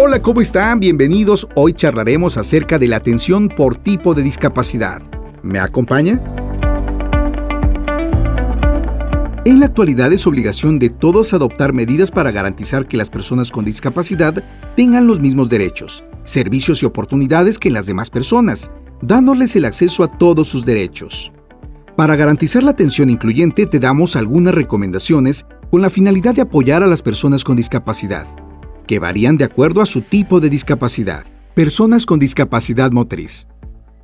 Hola, ¿cómo están? Bienvenidos. Hoy charlaremos acerca de la atención por tipo de discapacidad. ¿Me acompaña? En la actualidad es obligación de todos adoptar medidas para garantizar que las personas con discapacidad tengan los mismos derechos, servicios y oportunidades que las demás personas, dándoles el acceso a todos sus derechos. Para garantizar la atención incluyente te damos algunas recomendaciones con la finalidad de apoyar a las personas con discapacidad que varían de acuerdo a su tipo de discapacidad. Personas con discapacidad motriz.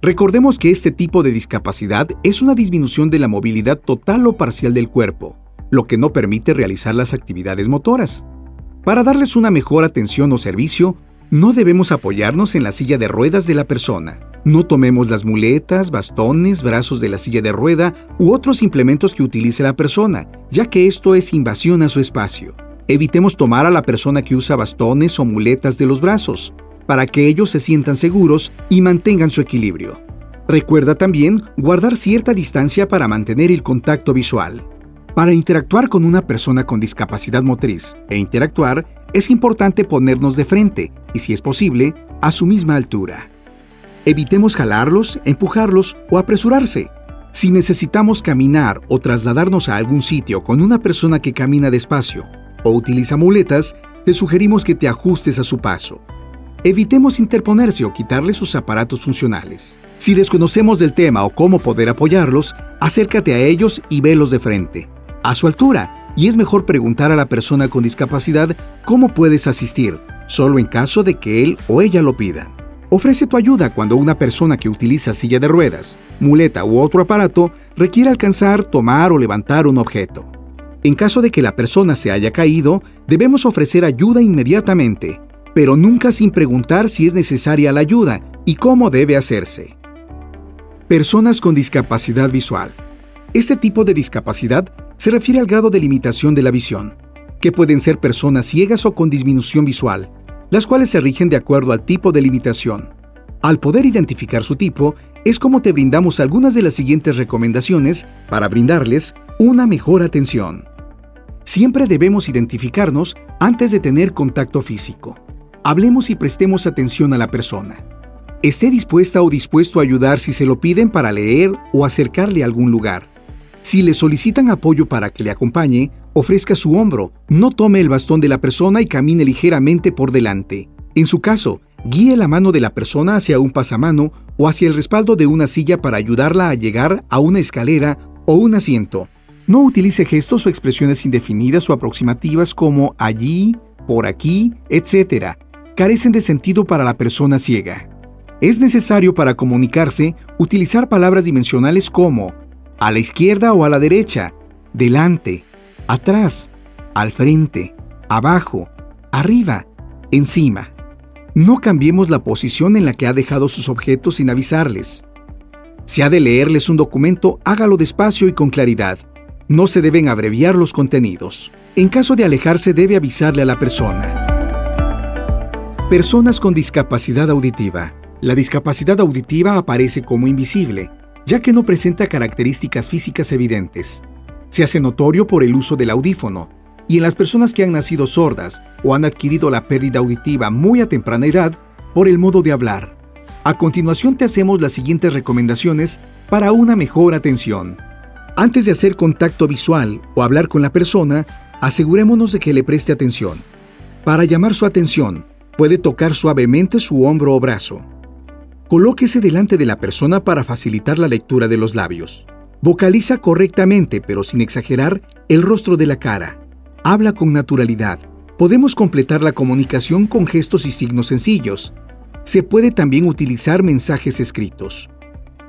Recordemos que este tipo de discapacidad es una disminución de la movilidad total o parcial del cuerpo, lo que no permite realizar las actividades motoras. Para darles una mejor atención o servicio, no debemos apoyarnos en la silla de ruedas de la persona. No tomemos las muletas, bastones, brazos de la silla de rueda u otros implementos que utilice la persona, ya que esto es invasión a su espacio. Evitemos tomar a la persona que usa bastones o muletas de los brazos, para que ellos se sientan seguros y mantengan su equilibrio. Recuerda también guardar cierta distancia para mantener el contacto visual. Para interactuar con una persona con discapacidad motriz e interactuar, es importante ponernos de frente y, si es posible, a su misma altura. Evitemos jalarlos, empujarlos o apresurarse. Si necesitamos caminar o trasladarnos a algún sitio con una persona que camina despacio o utiliza muletas, te sugerimos que te ajustes a su paso. Evitemos interponerse o quitarle sus aparatos funcionales. Si desconocemos del tema o cómo poder apoyarlos, acércate a ellos y velos de frente, a su altura, y es mejor preguntar a la persona con discapacidad cómo puedes asistir, solo en caso de que él o ella lo pidan. Ofrece tu ayuda cuando una persona que utiliza silla de ruedas, muleta u otro aparato requiere alcanzar, tomar o levantar un objeto. En caso de que la persona se haya caído, debemos ofrecer ayuda inmediatamente, pero nunca sin preguntar si es necesaria la ayuda y cómo debe hacerse. Personas con discapacidad visual. Este tipo de discapacidad se refiere al grado de limitación de la visión, que pueden ser personas ciegas o con disminución visual, las cuales se rigen de acuerdo al tipo de limitación. Al poder identificar su tipo, es como te brindamos algunas de las siguientes recomendaciones para brindarles una mejor atención. Siempre debemos identificarnos antes de tener contacto físico. Hablemos y prestemos atención a la persona. Esté dispuesta o dispuesto a ayudar si se lo piden para leer o acercarle a algún lugar. Si le solicitan apoyo para que le acompañe, ofrezca su hombro, no tome el bastón de la persona y camine ligeramente por delante. En su caso, guíe la mano de la persona hacia un pasamano o hacia el respaldo de una silla para ayudarla a llegar a una escalera o un asiento. No utilice gestos o expresiones indefinidas o aproximativas como allí, por aquí, etc. Carecen de sentido para la persona ciega. Es necesario para comunicarse utilizar palabras dimensionales como a la izquierda o a la derecha, delante, atrás, al frente, abajo, arriba, encima. No cambiemos la posición en la que ha dejado sus objetos sin avisarles. Si ha de leerles un documento, hágalo despacio y con claridad. No se deben abreviar los contenidos. En caso de alejarse debe avisarle a la persona. Personas con discapacidad auditiva. La discapacidad auditiva aparece como invisible, ya que no presenta características físicas evidentes. Se hace notorio por el uso del audífono, y en las personas que han nacido sordas o han adquirido la pérdida auditiva muy a temprana edad por el modo de hablar. A continuación te hacemos las siguientes recomendaciones para una mejor atención. Antes de hacer contacto visual o hablar con la persona, asegurémonos de que le preste atención. Para llamar su atención, puede tocar suavemente su hombro o brazo. Colóquese delante de la persona para facilitar la lectura de los labios. Vocaliza correctamente, pero sin exagerar, el rostro de la cara. Habla con naturalidad. Podemos completar la comunicación con gestos y signos sencillos. Se puede también utilizar mensajes escritos.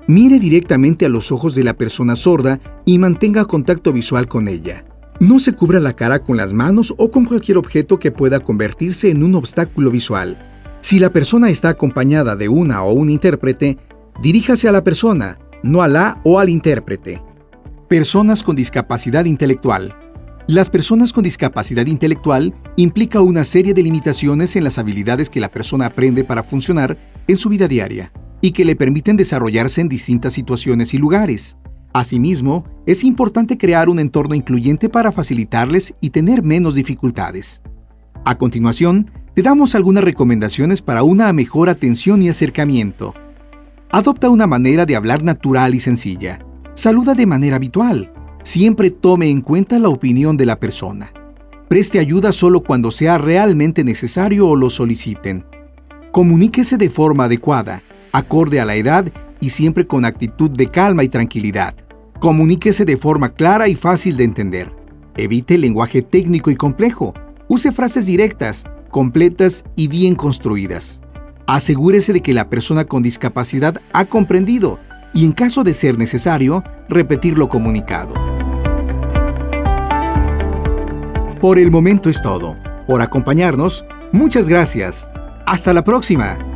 Mire directamente a los ojos de la persona sorda y mantenga contacto visual con ella. No se cubra la cara con las manos o con cualquier objeto que pueda convertirse en un obstáculo visual. Si la persona está acompañada de una o un intérprete, diríjase a la persona, no a la o al intérprete. Personas con discapacidad intelectual. Las personas con discapacidad intelectual implica una serie de limitaciones en las habilidades que la persona aprende para funcionar en su vida diaria y que le permiten desarrollarse en distintas situaciones y lugares. Asimismo, es importante crear un entorno incluyente para facilitarles y tener menos dificultades. A continuación, te damos algunas recomendaciones para una mejor atención y acercamiento. Adopta una manera de hablar natural y sencilla. Saluda de manera habitual. Siempre tome en cuenta la opinión de la persona. Preste ayuda solo cuando sea realmente necesario o lo soliciten. Comuníquese de forma adecuada, acorde a la edad y siempre con actitud de calma y tranquilidad. Comuníquese de forma clara y fácil de entender. Evite el lenguaje técnico y complejo. Use frases directas, completas y bien construidas. Asegúrese de que la persona con discapacidad ha comprendido y en caso de ser necesario, repetir lo comunicado. Por el momento es todo. Por acompañarnos, muchas gracias. Hasta la próxima.